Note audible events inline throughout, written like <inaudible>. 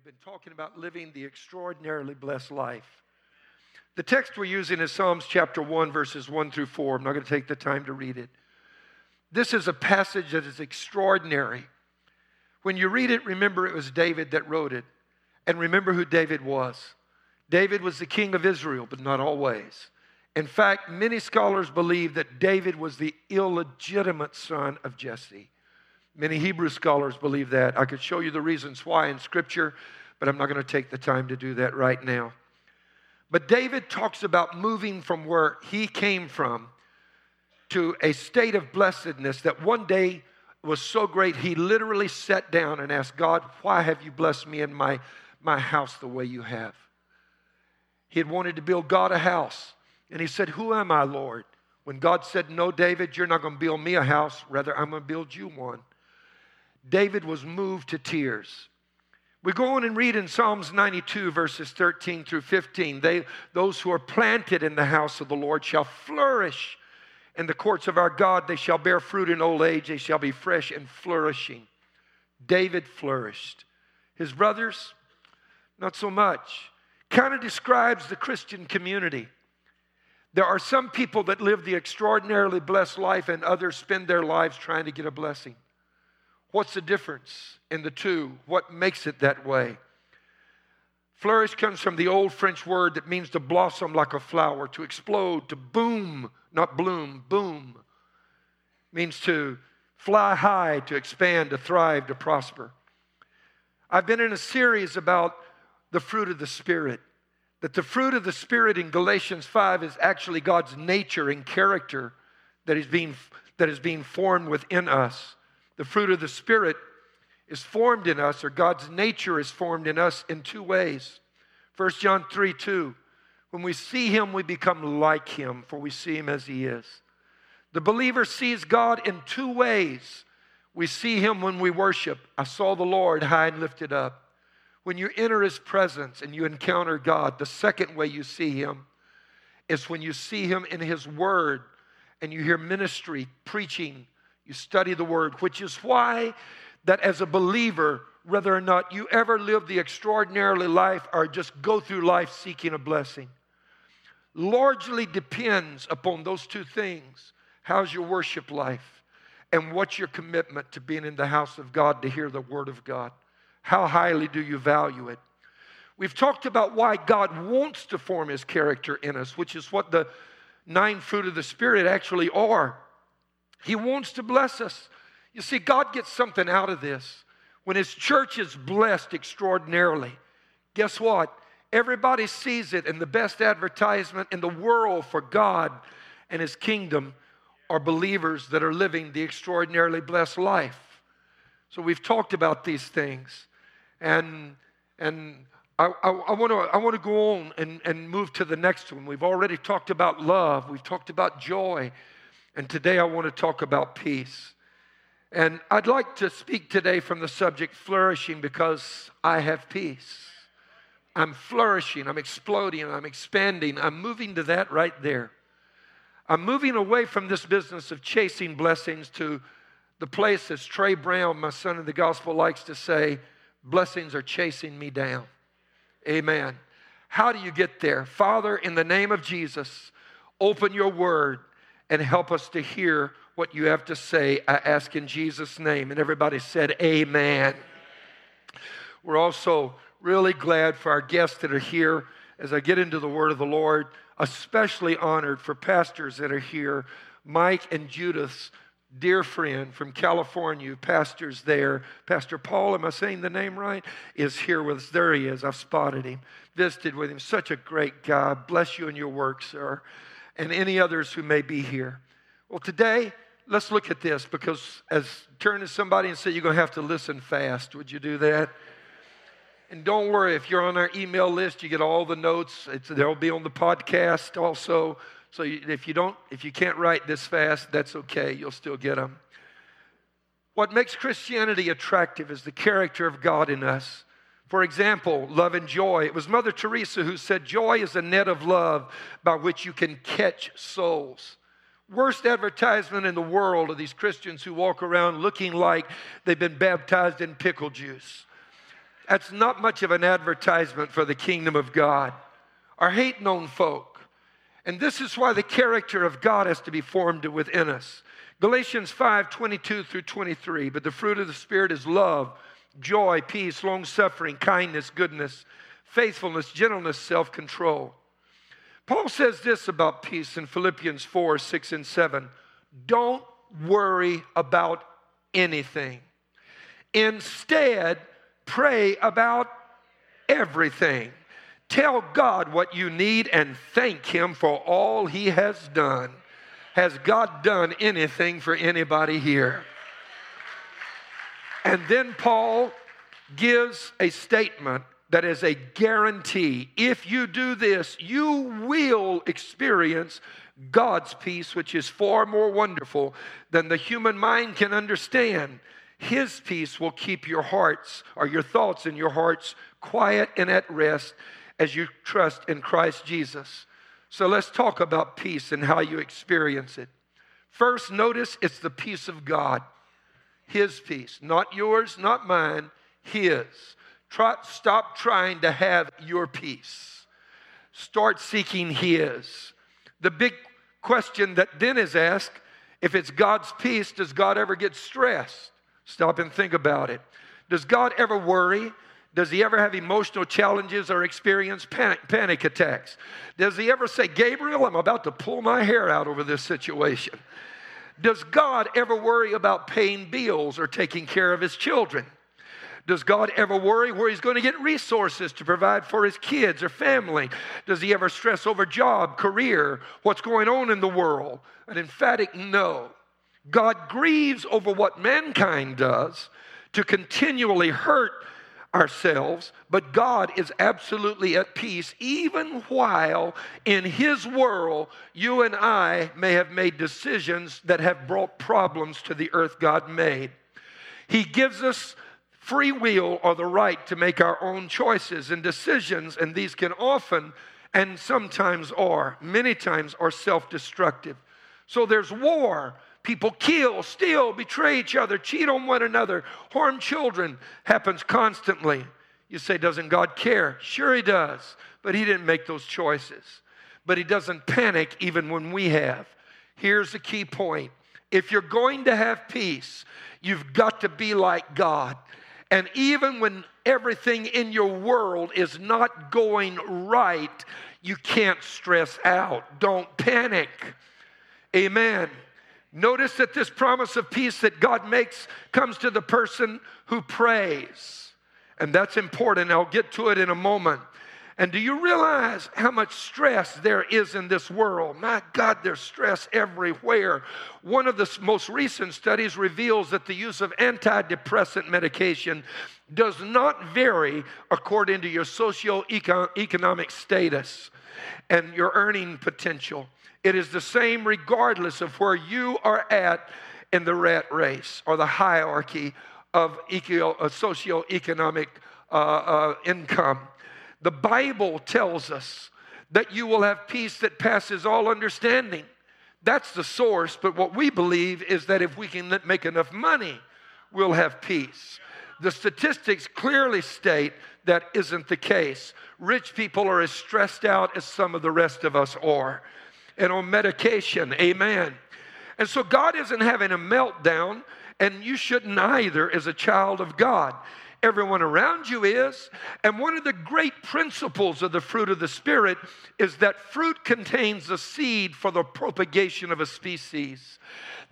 have been talking about living the extraordinarily blessed life. The text we're using is Psalms chapter 1, verses 1 through 4. I'm not going to take the time to read it. This is a passage that is extraordinary. When you read it, remember it was David that wrote it, and remember who David was. David was the king of Israel, but not always. In fact, many scholars believe that David was the illegitimate son of Jesse. Many Hebrew scholars believe that. I could show you the reasons why in Scripture, but I'm not going to take the time to do that right now. But David talks about moving from where he came from to a state of blessedness that one day was so great he literally sat down and asked God, Why have you blessed me in my, my house the way you have? He had wanted to build God a house. And he said, Who am I, Lord? When God said, No, David, you're not going to build me a house. Rather, I'm going to build you one. David was moved to tears. We go on and read in Psalms 92, verses 13 through 15. They, those who are planted in the house of the Lord shall flourish in the courts of our God. They shall bear fruit in old age. They shall be fresh and flourishing. David flourished. His brothers, not so much. Kind of describes the Christian community. There are some people that live the extraordinarily blessed life, and others spend their lives trying to get a blessing. What's the difference in the two? What makes it that way? Flourish comes from the old French word that means to blossom like a flower, to explode, to boom, not bloom, boom. It means to fly high, to expand, to thrive, to prosper. I've been in a series about the fruit of the Spirit. That the fruit of the Spirit in Galatians 5 is actually God's nature and character that is being, that is being formed within us. The fruit of the Spirit is formed in us, or God's nature is formed in us in two ways. 1 John 3 2. When we see him, we become like him, for we see him as he is. The believer sees God in two ways. We see him when we worship. I saw the Lord high and lifted up. When you enter his presence and you encounter God, the second way you see him is when you see him in his word and you hear ministry, preaching, you study the word, which is why that as a believer, whether or not you ever live the extraordinarily life or just go through life seeking a blessing, largely depends upon those two things. How's your worship life? And what's your commitment to being in the house of God to hear the word of God? How highly do you value it? We've talked about why God wants to form his character in us, which is what the nine fruit of the Spirit actually are. He wants to bless us. You see, God gets something out of this. When His church is blessed extraordinarily, guess what? Everybody sees it, and the best advertisement in the world for God and His kingdom are believers that are living the extraordinarily blessed life. So we've talked about these things. And, and I, I, I want to I wanna go on and, and move to the next one. We've already talked about love, we've talked about joy, and today I want to talk about peace. And I'd like to speak today from the subject flourishing because I have peace. I'm flourishing, I'm exploding, I'm expanding. I'm moving to that right there. I'm moving away from this business of chasing blessings to the place, as Trey Brown, my son in the gospel, likes to say, blessings are chasing me down. Amen. How do you get there? Father, in the name of Jesus, open your word and help us to hear what you have to say. I ask in Jesus' name. And everybody said, Amen. We're also really glad for our guests that are here as I get into the word of the Lord, especially honored for pastors that are here. Mike and Judith's dear friend from California, pastors there. Pastor Paul, am I saying the name right? Is here with us. There he is. I've spotted him, visited with him. Such a great guy. Bless you in your work, sir and any others who may be here. Well, today, let's look at this because as turn to somebody and say, You're going to have to listen fast. Would you do that? And don't worry, if you're on our email list, you get all the notes. It's, they'll be on the podcast also. So if you don't, if you can't write this fast, that's okay. You'll still get them. What makes Christianity attractive is the character of God in us. For example, love and joy. It was Mother Teresa who said, Joy is a net of love by which you can catch souls. Worst advertisement in the world are these Christians who walk around looking like they've been baptized in pickle juice. That's not much of an advertisement for the kingdom of God. Are hate known folk. And this is why the character of God has to be formed within us. Galatians 5 22 through 23. But the fruit of the Spirit is love, joy, peace, long suffering, kindness, goodness, faithfulness, gentleness, self control. Paul says this about peace in Philippians 4 6 and 7. Don't worry about anything. Instead, pray about everything. Tell God what you need and thank Him for all He has done. Has God done anything for anybody here? And then Paul gives a statement that is a guarantee. If you do this, you will experience God's peace, which is far more wonderful than the human mind can understand. His peace will keep your hearts or your thoughts and your hearts quiet and at rest as you trust in Christ Jesus. So let's talk about peace and how you experience it. First, notice it's the peace of God. His peace, not yours, not mine, His. Try, stop trying to have your peace. Start seeking His. The big question that then is asked if it's God's peace, does God ever get stressed? Stop and think about it. Does God ever worry? Does he ever have emotional challenges or experience panic, panic, attacks? Does he ever say, Gabriel, I'm about to pull my hair out over this situation? Does God ever worry about paying bills or taking care of his children? Does God ever worry where he's going to get resources to provide for his kids or family? Does he ever stress over job, career, what's going on in the world? An emphatic no. God grieves over what mankind does to continually hurt ourselves, but God is absolutely at peace, even while in His world, you and I may have made decisions that have brought problems to the earth God made. He gives us free will or the right to make our own choices and decisions, and these can often and sometimes are, many times, are self destructive. So there's war People kill, steal, betray each other, cheat on one another, harm children. Happens constantly. You say, doesn't God care? Sure, He does. But He didn't make those choices. But He doesn't panic even when we have. Here's the key point if you're going to have peace, you've got to be like God. And even when everything in your world is not going right, you can't stress out. Don't panic. Amen. Notice that this promise of peace that God makes comes to the person who prays. And that's important. I'll get to it in a moment. And do you realize how much stress there is in this world? My God, there's stress everywhere. One of the most recent studies reveals that the use of antidepressant medication does not vary according to your socio-economic status and your earning potential. It is the same regardless of where you are at in the rat race or the hierarchy of eco- uh, socioeconomic uh, uh, income. The Bible tells us that you will have peace that passes all understanding. That's the source, but what we believe is that if we can make enough money, we'll have peace. The statistics clearly state that isn't the case. Rich people are as stressed out as some of the rest of us are and on medication. Amen. And so God isn't having a meltdown, and you shouldn't either as a child of God. Everyone around you is. And one of the great principles of the fruit of the Spirit is that fruit contains the seed for the propagation of a species.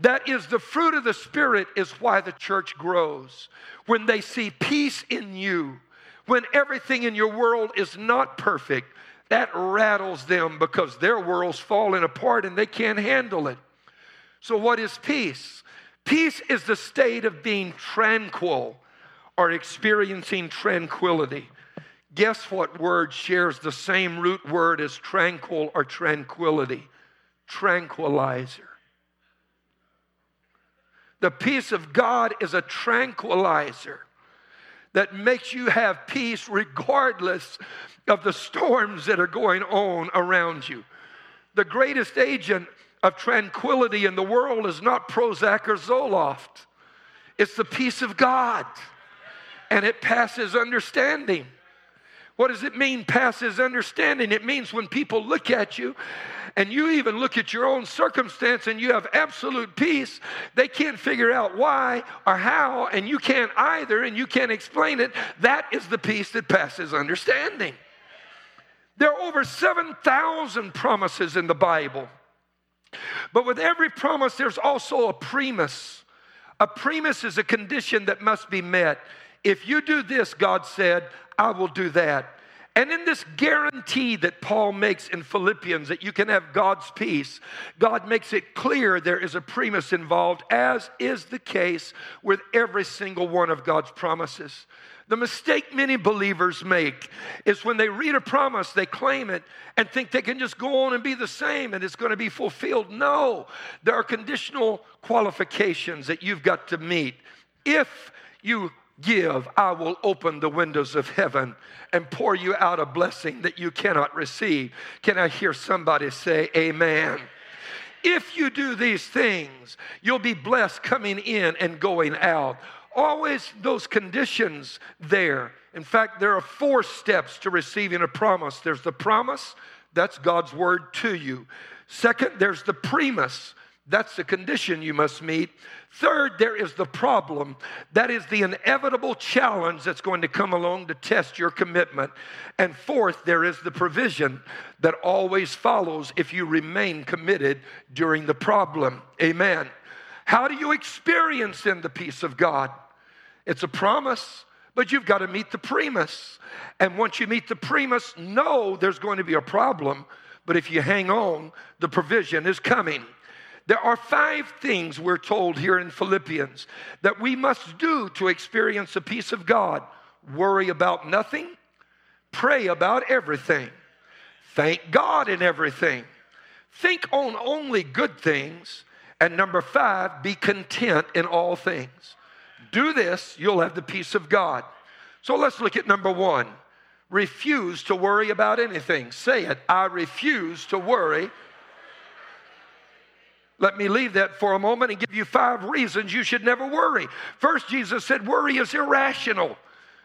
That is, the fruit of the Spirit is why the church grows. When they see peace in you, when everything in your world is not perfect, that rattles them because their world's falling apart and they can't handle it. So, what is peace? Peace is the state of being tranquil or experiencing tranquility. Guess what word shares the same root word as tranquil or tranquility? Tranquilizer. The peace of God is a tranquilizer that makes you have peace regardless of the storms that are going on around you. The greatest agent of tranquility in the world is not Prozac or Zoloft, it's the peace of God. and it passes understanding. What does it mean, passes understanding? It means when people look at you and you even look at your own circumstance and you have absolute peace, they can't figure out why or how, and you can't either, and you can't explain it. That is the peace that passes understanding. There are over 7,000 promises in the Bible. But with every promise, there's also a premise. A premise is a condition that must be met. If you do this, God said, I will do that. And in this guarantee that Paul makes in Philippians that you can have God's peace, God makes it clear there is a premise involved, as is the case with every single one of God's promises. The mistake many believers make is when they read a promise, they claim it and think they can just go on and be the same and it's going to be fulfilled. No, there are conditional qualifications that you've got to meet. If you give, I will open the windows of heaven and pour you out a blessing that you cannot receive. Can I hear somebody say, Amen? If you do these things, you'll be blessed coming in and going out always those conditions there. In fact, there are four steps to receiving a promise there's the promise, that's God's word to you. Second, there's the premise, that's the condition you must meet. Third, there is the problem. That is the inevitable challenge that's going to come along to test your commitment. And fourth, there is the provision that always follows if you remain committed during the problem. Amen. How do you experience in the peace of God? It's a promise, but you've got to meet the premise. And once you meet the premise, know there's going to be a problem, but if you hang on, the provision is coming. There are five things we're told here in Philippians that we must do to experience the peace of God worry about nothing, pray about everything, thank God in everything, think on only good things, and number five, be content in all things. Do this, you'll have the peace of God. So let's look at number one refuse to worry about anything. Say it I refuse to worry. Let me leave that for a moment and give you five reasons you should never worry. First, Jesus said, Worry is irrational.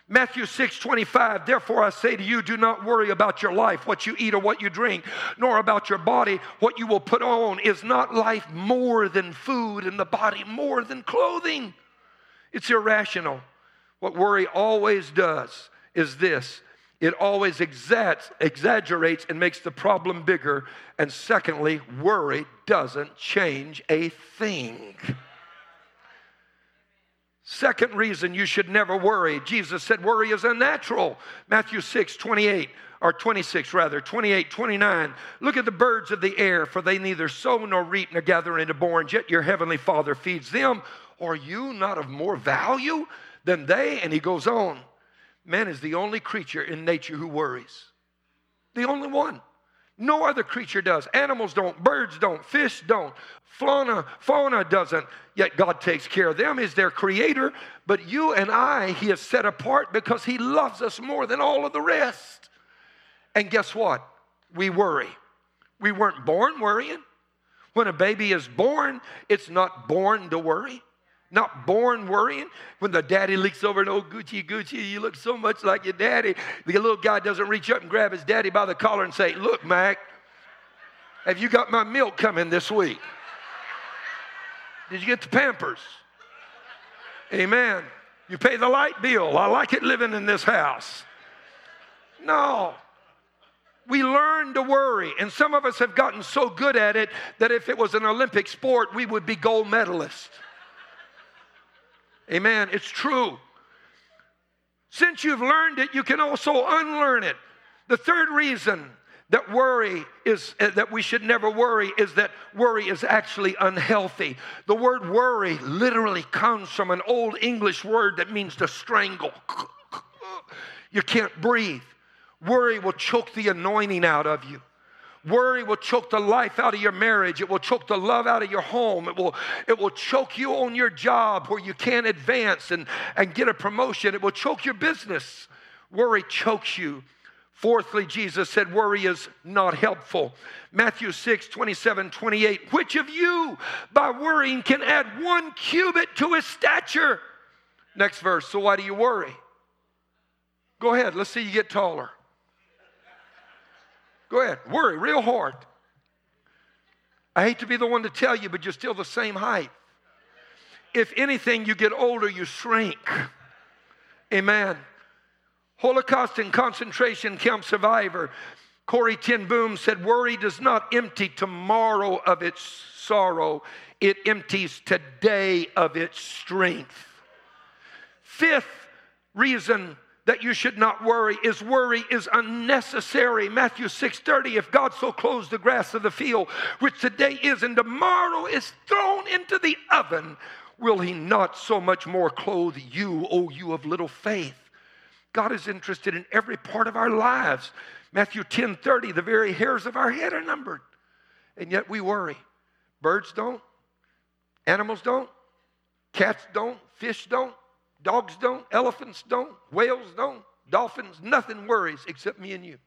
Matthew 6 25, therefore I say to you, do not worry about your life, what you eat or what you drink, nor about your body, what you will put on. Is not life more than food and the body more than clothing? It's irrational. What worry always does is this it always exaggerates and makes the problem bigger. And secondly, worry doesn't change a thing. Second reason you should never worry. Jesus said worry is unnatural. Matthew 6, 28, or 26 rather, 28, 29. Look at the birds of the air, for they neither sow nor reap nor gather into barns, yet your heavenly Father feeds them. Are you not of more value than they? And he goes on. Man is the only creature in nature who worries. The only one. No other creature does. Animals don't, birds don't, fish don't, fauna, fauna doesn't. Yet God takes care of them. is their creator. But you and I, He has set apart because He loves us more than all of the rest. And guess what? We worry. We weren't born worrying. When a baby is born, it's not born to worry not born worrying. When the daddy leaks over an old Gucci Gucci, you look so much like your daddy. The little guy doesn't reach up and grab his daddy by the collar and say, Look, Mac, have you got my milk coming this week? Did you get the pampers? Amen. You pay the light bill. I like it living in this house. No. We learn to worry, and some of us have gotten so good at it that if it was an Olympic sport, we would be gold medalists. Amen. It's true. Since you've learned it, you can also unlearn it. The third reason that worry is uh, that we should never worry is that worry is actually unhealthy. The word worry literally comes from an old English word that means to strangle. You can't breathe. Worry will choke the anointing out of you. Worry will choke the life out of your marriage. It will choke the love out of your home. It will, it will choke you on your job where you can't advance and, and get a promotion. It will choke your business. Worry chokes you. Fourthly, Jesus said, Worry is not helpful. Matthew 6, 27, 28. Which of you, by worrying, can add one cubit to his stature? Next verse. So why do you worry? Go ahead, let's see you get taller. Go ahead, worry real hard. I hate to be the one to tell you, but you're still the same height. If anything, you get older, you shrink. Amen. Holocaust and concentration camp survivor Corrie ten Boom said, Worry does not empty tomorrow of its sorrow, it empties today of its strength. Fifth reason that you should not worry is worry is unnecessary. Matthew 6:30 if God so clothes the grass of the field which today is and tomorrow is thrown into the oven will he not so much more clothe you o you of little faith. God is interested in every part of our lives. Matthew 10:30 the very hairs of our head are numbered. And yet we worry. Birds don't. Animals don't. Cats don't. Fish don't. Dogs don't, elephants don't, whales don't, dolphins, nothing worries except me and you.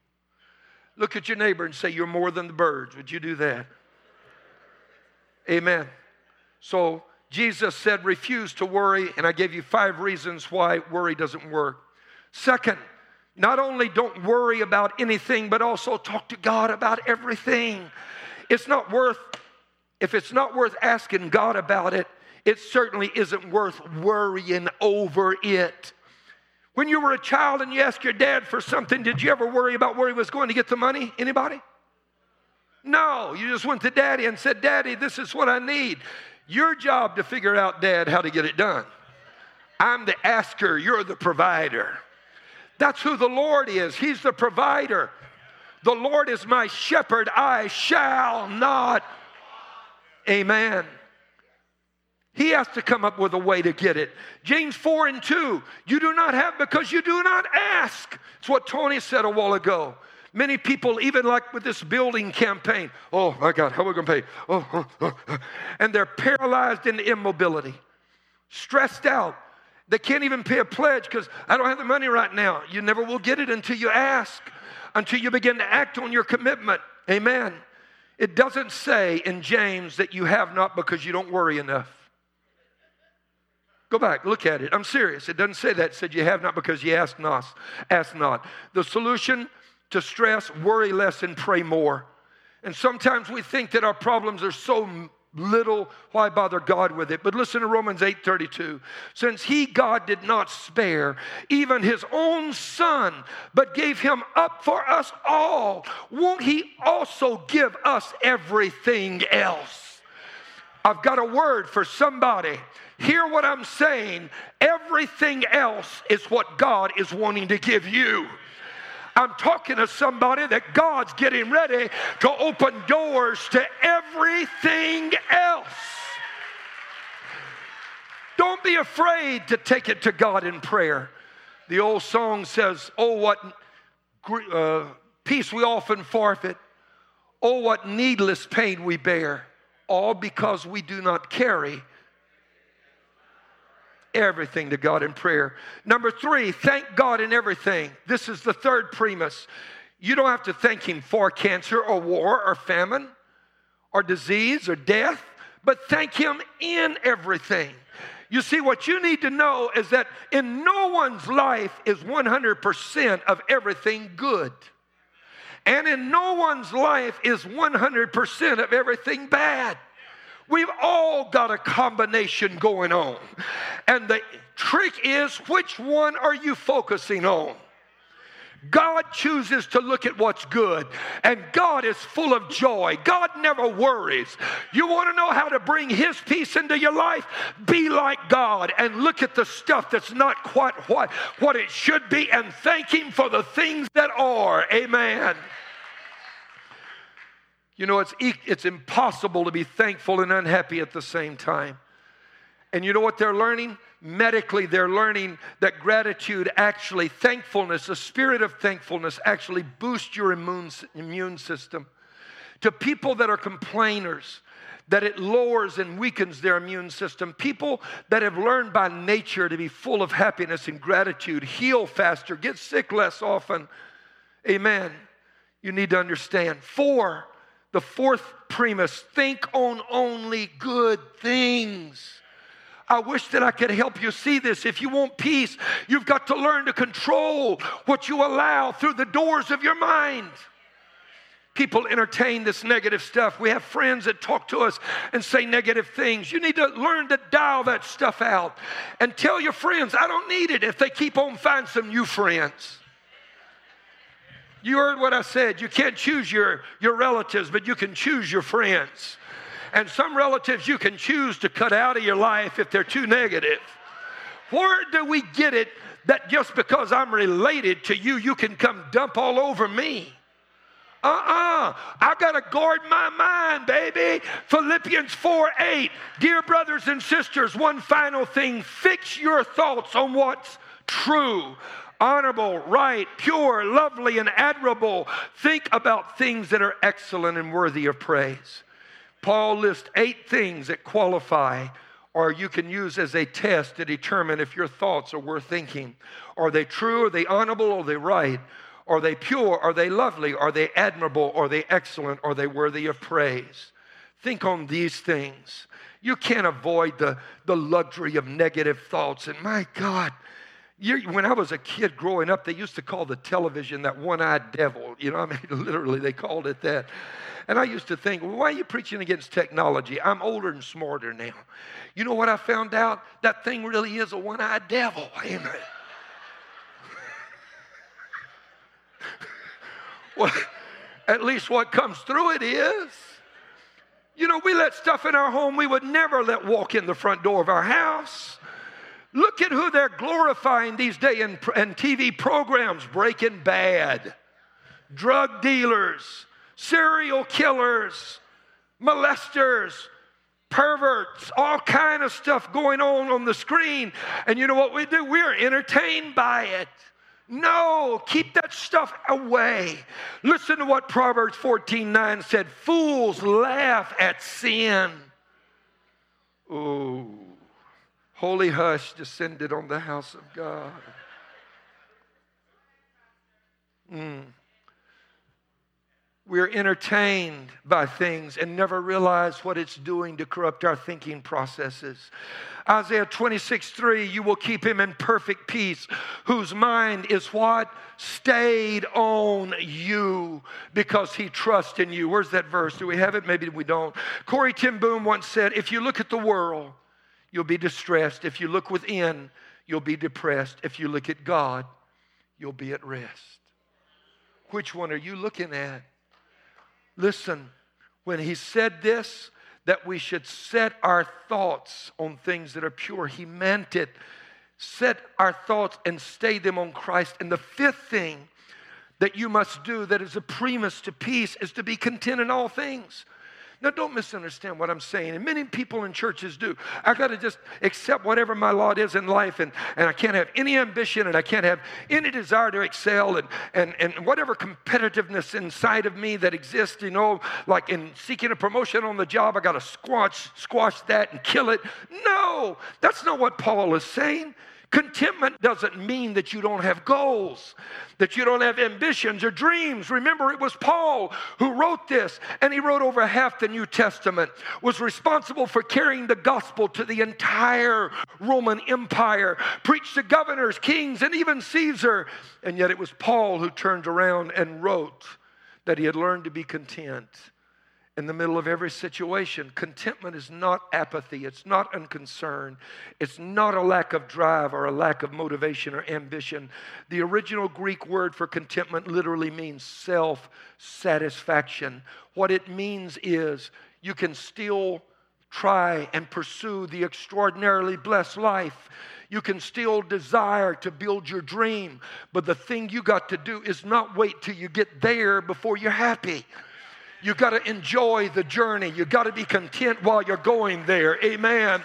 Look at your neighbor and say, You're more than the birds. Would you do that? Amen. So Jesus said, Refuse to worry, and I gave you five reasons why worry doesn't work. Second, not only don't worry about anything, but also talk to God about everything. It's not worth, if it's not worth asking God about it, it certainly isn't worth worrying over it. When you were a child and you asked your dad for something, did you ever worry about where he was going to get the money? Anybody? No, you just went to daddy and said, Daddy, this is what I need. Your job to figure out, Dad, how to get it done. I'm the asker, you're the provider. That's who the Lord is. He's the provider. The Lord is my shepherd, I shall not. Amen. He has to come up with a way to get it. James 4 and 2, you do not have because you do not ask. It's what Tony said a while ago. Many people, even like with this building campaign, oh my God, how are we going to pay? Oh, oh, oh, oh, and they're paralyzed in immobility, stressed out. They can't even pay a pledge because I don't have the money right now. You never will get it until you ask, until you begin to act on your commitment. Amen. It doesn't say in James that you have not because you don't worry enough. Go back, look at it. I'm serious. It doesn't say that. It said you have not because you ask not. Ask not. The solution to stress, worry less and pray more. And sometimes we think that our problems are so little, why bother God with it? But listen to Romans 8:32. Since he God did not spare even his own son, but gave him up for us all, won't he also give us everything else? I've got a word for somebody Hear what I'm saying. Everything else is what God is wanting to give you. I'm talking to somebody that God's getting ready to open doors to everything else. Don't be afraid to take it to God in prayer. The old song says, Oh, what uh, peace we often forfeit. Oh, what needless pain we bear, all because we do not carry everything to God in prayer. Number three, thank God in everything. This is the third premise. You don't have to thank Him for cancer or war or famine or disease or death, but thank Him in everything. You see, what you need to know is that in no one's life is 100% of everything good. And in no one's life is 100% of everything bad. We've all got a combination going on. And the trick is which one are you focusing on? God chooses to look at what's good, and God is full of joy. God never worries. You want to know how to bring His peace into your life? Be like God and look at the stuff that's not quite what, what it should be and thank Him for the things that are. Amen. You know, it's, it's impossible to be thankful and unhappy at the same time. And you know what they're learning? Medically, they're learning that gratitude actually, thankfulness, the spirit of thankfulness actually boosts your immune, immune system. To people that are complainers, that it lowers and weakens their immune system. People that have learned by nature to be full of happiness and gratitude heal faster, get sick less often. Amen. You need to understand. Four, the fourth premise think on only good things. I wish that I could help you see this. If you want peace, you've got to learn to control what you allow through the doors of your mind. People entertain this negative stuff. We have friends that talk to us and say negative things. You need to learn to dial that stuff out and tell your friends, I don't need it if they keep on finding some new friends. You heard what I said. You can't choose your, your relatives, but you can choose your friends. And some relatives you can choose to cut out of your life if they're too negative. Where do we get it that just because I'm related to you, you can come dump all over me? Uh uh-uh. uh I got to guard my mind, baby. Philippians 4 8. Dear brothers and sisters, one final thing fix your thoughts on what's true, honorable, right, pure, lovely, and admirable. Think about things that are excellent and worthy of praise. Paul lists eight things that qualify or you can use as a test to determine if your thoughts are worth thinking. Are they true? Are they honorable? Are they right? Are they pure? Are they lovely? Are they admirable? Are they excellent? Are they worthy of praise? Think on these things. You can't avoid the, the luxury of negative thoughts. And my God, you, when I was a kid growing up, they used to call the television that one eyed devil. You know, I mean, <laughs> literally, they called it that. And I used to think, well, why are you preaching against technology? I'm older and smarter now. You know what I found out? That thing really is a one eyed devil. <laughs> Amen. well, at least what comes through it is. You know, we let stuff in our home we would never let walk in the front door of our house. Look at who they're glorifying these days in, in TV programs Breaking Bad, drug dealers, serial killers, molesters, perverts, all kind of stuff going on on the screen. And you know what we do? We're entertained by it. No, keep that stuff away. Listen to what Proverbs 14 9 said Fools laugh at sin. Oh, holy hush descended on the house of God. Mm. We're entertained by things and never realize what it's doing to corrupt our thinking processes. Isaiah 26, 3, you will keep him in perfect peace, whose mind is what? Stayed on you because he trusts in you. Where's that verse? Do we have it? Maybe we don't. Corrie ten Boom once said, If you look at the world, you'll be distressed. If you look within, you'll be depressed. If you look at God, you'll be at rest. Which one are you looking at? Listen, when he said this, that we should set our thoughts on things that are pure, he meant it. Set our thoughts and stay them on Christ. And the fifth thing that you must do that is a primus to peace is to be content in all things. Now, don't misunderstand what I'm saying. And many people in churches do. I got to just accept whatever my lot is in life, and, and I can't have any ambition and I can't have any desire to excel, and, and, and whatever competitiveness inside of me that exists, you know, like in seeking a promotion on the job, I got to squash, squash that and kill it. No, that's not what Paul is saying. Contentment doesn't mean that you don't have goals, that you don't have ambitions or dreams. Remember, it was Paul who wrote this, and he wrote over half the New Testament, was responsible for carrying the gospel to the entire Roman Empire, preached to governors, kings, and even Caesar. And yet it was Paul who turned around and wrote that he had learned to be content in the middle of every situation. Contentment is not apathy, it's not unconcern, it's not a lack of drive or a lack of motivation or ambition. The original Greek word for contentment literally means self satisfaction. What it means is you can still try and pursue the extraordinarily blessed life. You can still desire to build your dream, but the thing you got to do is not wait till you get there before you're happy. You got to enjoy the journey. You got to be content while you're going there. Amen.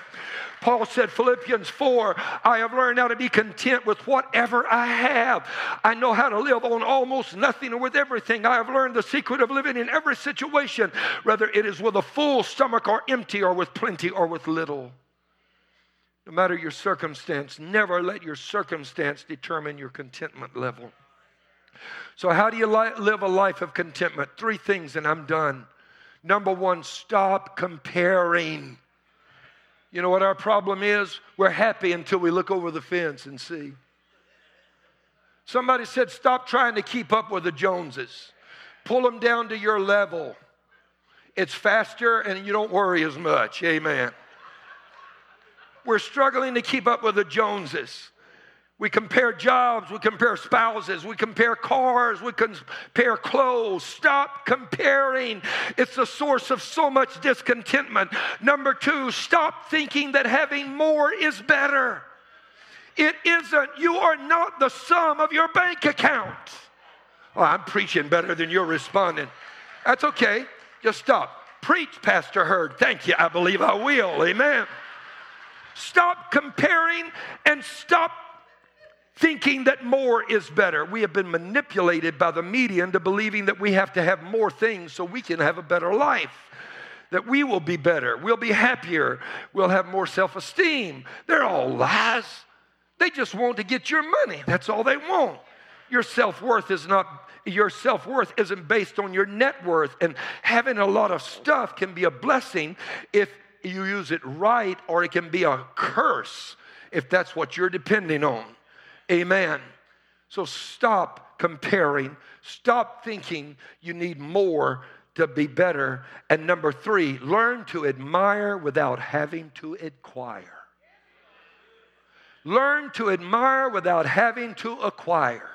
Paul said, Philippians 4, I have learned how to be content with whatever I have. I know how to live on almost nothing or with everything. I have learned the secret of living in every situation, whether it is with a full stomach or empty, or with plenty or with little. No matter your circumstance, never let your circumstance determine your contentment level. So, how do you li- live a life of contentment? Three things, and I'm done. Number one, stop comparing. You know what our problem is? We're happy until we look over the fence and see. Somebody said, Stop trying to keep up with the Joneses, pull them down to your level. It's faster and you don't worry as much. Amen. We're struggling to keep up with the Joneses. We compare jobs, we compare spouses, we compare cars, we compare clothes. Stop comparing. It's the source of so much discontentment. Number two, stop thinking that having more is better. It isn't. You are not the sum of your bank account. Oh, I'm preaching better than you're responding. That's okay. Just stop. Preach, Pastor Heard. Thank you. I believe I will. Amen. Stop comparing and stop thinking that more is better. We have been manipulated by the media into believing that we have to have more things so we can have a better life. That we will be better, we'll be happier, we'll have more self esteem. They're all lies. They just want to get your money. That's all they want. Your self worth is not, your self worth isn't based on your net worth. And having a lot of stuff can be a blessing if you use it right, or it can be a curse if that's what you're depending on. Amen. So stop comparing, stop thinking you need more to be better. And number three, learn to admire without having to acquire. Learn to admire without having to acquire.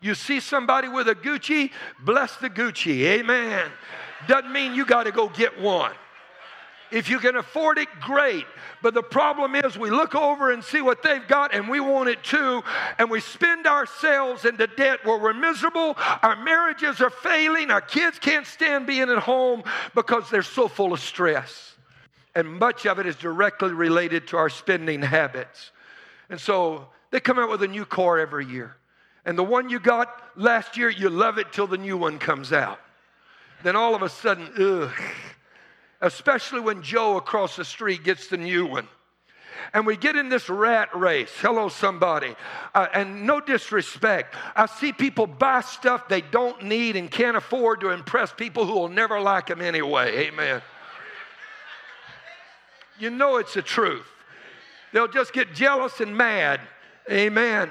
You see somebody with a Gucci, bless the Gucci. Amen. Doesn't mean you got to go get one. If you can afford it, great. But the problem is, we look over and see what they've got and we want it too, and we spend ourselves into debt where we're miserable, our marriages are failing, our kids can't stand being at home because they're so full of stress. And much of it is directly related to our spending habits. And so they come out with a new car every year. And the one you got last year, you love it till the new one comes out. Then all of a sudden, ugh. Especially when Joe across the street gets the new one. And we get in this rat race. Hello, somebody. Uh, and no disrespect. I see people buy stuff they don't need and can't afford to impress people who will never like them anyway. Amen. You know it's the truth. They'll just get jealous and mad. Amen.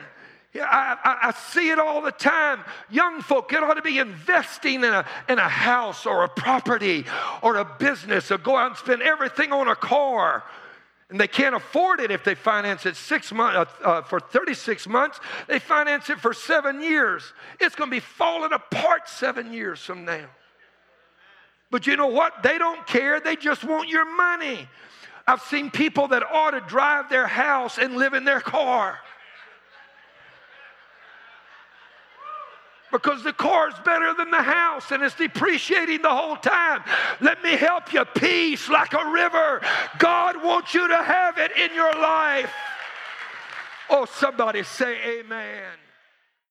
I, I, I, see it all the time. Young folk, it ought to be investing in a, in a house or a property or a business or go out and spend everything on a car. And they can't afford it if they finance it six months, uh, uh, for 36 months. They finance it for seven years. It's going to be falling apart seven years from now. But you know what? They don't care. They just want your money. I've seen people that ought to drive their house and live in their car. Because the car is better than the house and it's depreciating the whole time. Let me help you. Peace like a river. God wants you to have it in your life. Oh, somebody say amen.